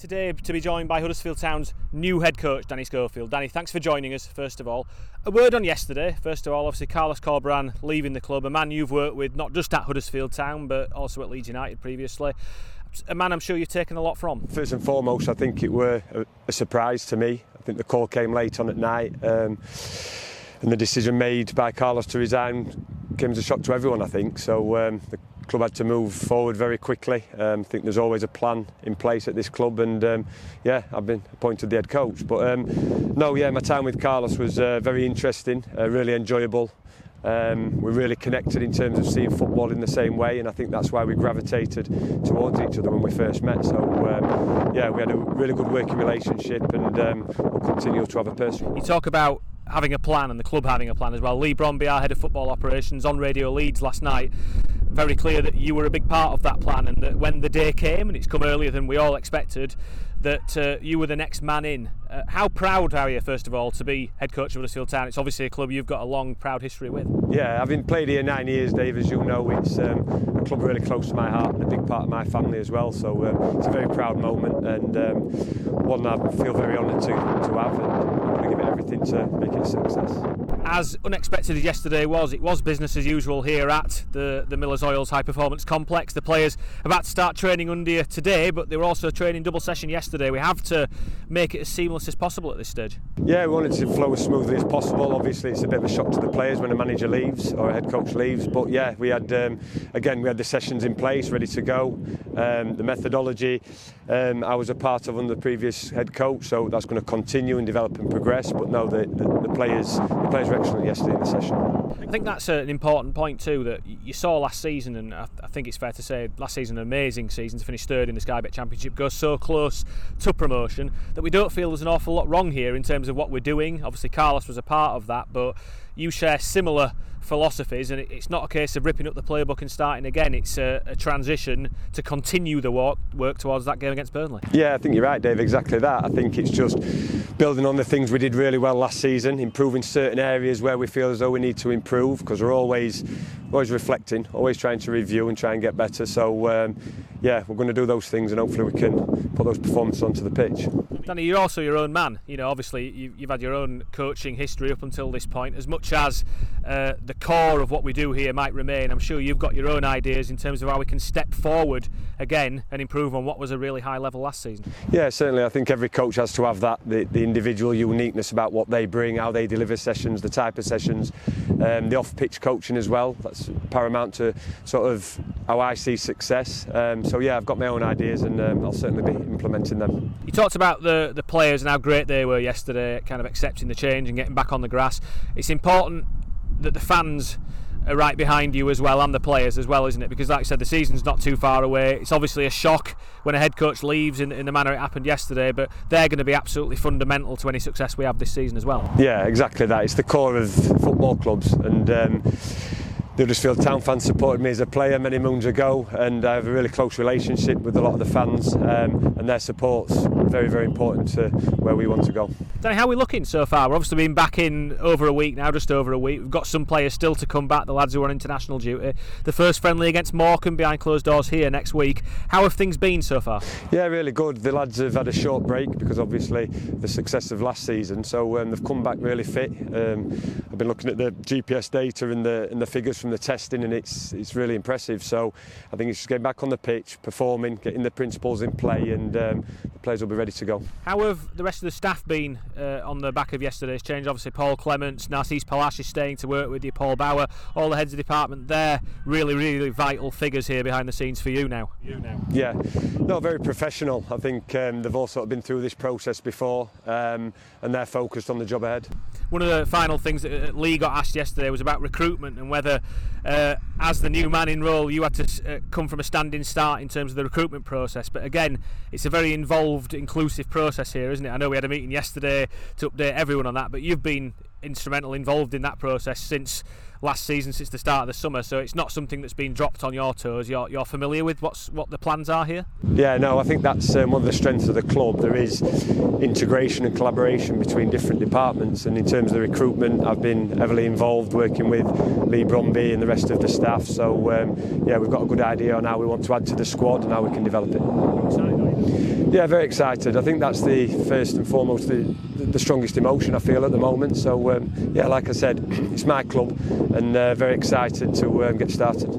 today to be joined by Huddersfield Town's new head coach, Danny Schofield. Danny, thanks for joining us, first of all. A word on yesterday. First of all, obviously, Carlos Corberán leaving the club, a man you've worked with not just at Huddersfield Town but also at Leeds United previously. A man I'm sure you've taken a lot from. First and foremost, I think it were a, a surprise to me. I think the call came late on at night. Um, and the decision made by Carlos to resign came as a shock to everyone, I think. So um, the club had to move forward very quickly. Um, I think there's always a plan in place at this club, and um, yeah, I've been appointed the head coach. But um, no, yeah, my time with Carlos was uh, very interesting, uh, really enjoyable. Um, we're really connected in terms of seeing football in the same way, and I think that's why we gravitated towards each other when we first met. So, um, yeah, we had a really good working relationship, and um, we'll continue to have a personal. You talk about having a plan and the club having a plan as well. Leigh Bromby, our head of football operations, on Radio Leeds last night, very clear that you were a big part of that plan and that when the day came, and it's come earlier than we all expected, that uh, you were the next man in. Uh, how proud are you, first of all, to be head coach of Huddersfield Town? It's obviously a club you've got a long, proud history with. Yeah, having played here nine years, Dave, as you know, it's um, a club really close to my heart and a big part of my family as well. So uh, it's a very proud moment and um, one I feel very honoured to, to have. And I'm going to give it everything to make it a success. As unexpected as yesterday was, it was business as usual here at the, the Millers Oils High Performance Complex. The players about to start training under today, but they were also training double session yesterday. We have to make it as seamless as possible at this stage. Yeah, we wanted to flow as smoothly as possible. Obviously, it's a bit of a shock to the players when a manager leaves or a head coach leaves. But yeah, we had um, again we had the sessions in place, ready to go. Um, the methodology um, I was a part of under the previous head coach, so that's going to continue and develop and progress. But no, the, the, the players the players were excellent yesterday in the session. I think that's an important point too that you saw last season, and I, I think it's fair to say last season an amazing season to finish third in the Sky Bet Championship, go so close to promotion that we don't feel there's an awful lot wrong here in terms of what we're doing. Obviously, Carlos was a part of that, but you share similar philosophies, and it's not a case of ripping up the playbook and starting again. It's a, a transition to continue the work, work towards that game against Burnley. Yeah, I think you're right, Dave. Exactly that. I think it's just building on the things we did really well last season, improving certain areas where we feel as though we need to improve, because we're always always reflecting, always trying to review and try and get better. So um, yeah, we're going to do those things, and hopefully we can put those performances onto the pitch. Danny, you're also your own man. You know, obviously you've had your own coaching history up until this point. As much as uh, the core of what we do here might remain, I'm sure you've got your own ideas in terms of how we can step forward again and improve on what was a really high level last season. Yeah, certainly. I think every coach has to have that the, the individual uniqueness about what they bring, how they deliver sessions, the type of sessions, um, the off-pitch coaching as well. That's paramount to sort of how I see success. Um, so yeah, I've got my own ideas, and um, I'll certainly be implementing them. You talked about the the players and how great they were yesterday, kind of accepting the change and getting back on the grass. It's important that the fans are right behind you as well and the players as well, isn't it? Because, like I said, the season's not too far away. It's obviously a shock when a head coach leaves in, in the manner it happened yesterday, but they're going to be absolutely fundamental to any success we have this season as well. Yeah, exactly that. It's the core of football clubs, and um, Huddersfield Town fans supported me as a player many moons ago, and I have a really close relationship with a lot of the fans, um, and their support's very, very important to where we want to go. Danny, how are we looking so far? We've obviously been back in over a week now, just over a week. We've got some players still to come back, the lads who are on international duty. The first friendly against Morecambe behind closed doors here next week. How have things been so far? Yeah, really good. The lads have had a short break because obviously the success of last season, so um, they've come back really fit. Um, I've been looking at the GPS data and the and the figures from the testing, and it's it's really impressive. So I think it's just getting back on the pitch, performing, getting the principles in play, and um, the players will be ready to go. How have the rest of the staff been uh, on the back of yesterday's change? Obviously, Paul Clements, Narcís Pèlach is staying to work with you, Paul Bauer, all the heads of department. They're really, really vital figures here behind the scenes for you now. You now. Yeah, no, very professional. I think um, they've all sort of been through this process before, um, and they're focused on the job ahead. One of the final things that Leigh got asked yesterday was about recruitment and whether, uh, as the new man in role, you had to uh, come from a standing start in terms of the recruitment process. But again, it's a very involved, inclusive process here, isn't it? I know we had a meeting yesterday to update everyone on that, but you've been instrumental involved in that process since last season since the start of the summer. So it's not something that's been dropped on your toes. You're, you're familiar with what's what the plans are here? Yeah no I think that's um, one of the strengths of the club. There is integration and collaboration between different departments. And in terms of the recruitment I've been heavily involved working with Leigh Bromby and the rest of the staff. So um, yeah we've got a good idea on how we want to add to the squad and how we can develop it Yeah, very excited. I think that's the first and foremost the, the strongest emotion I feel at the moment. So um, yeah, like I said, it's my club, and uh, very excited to um, get started.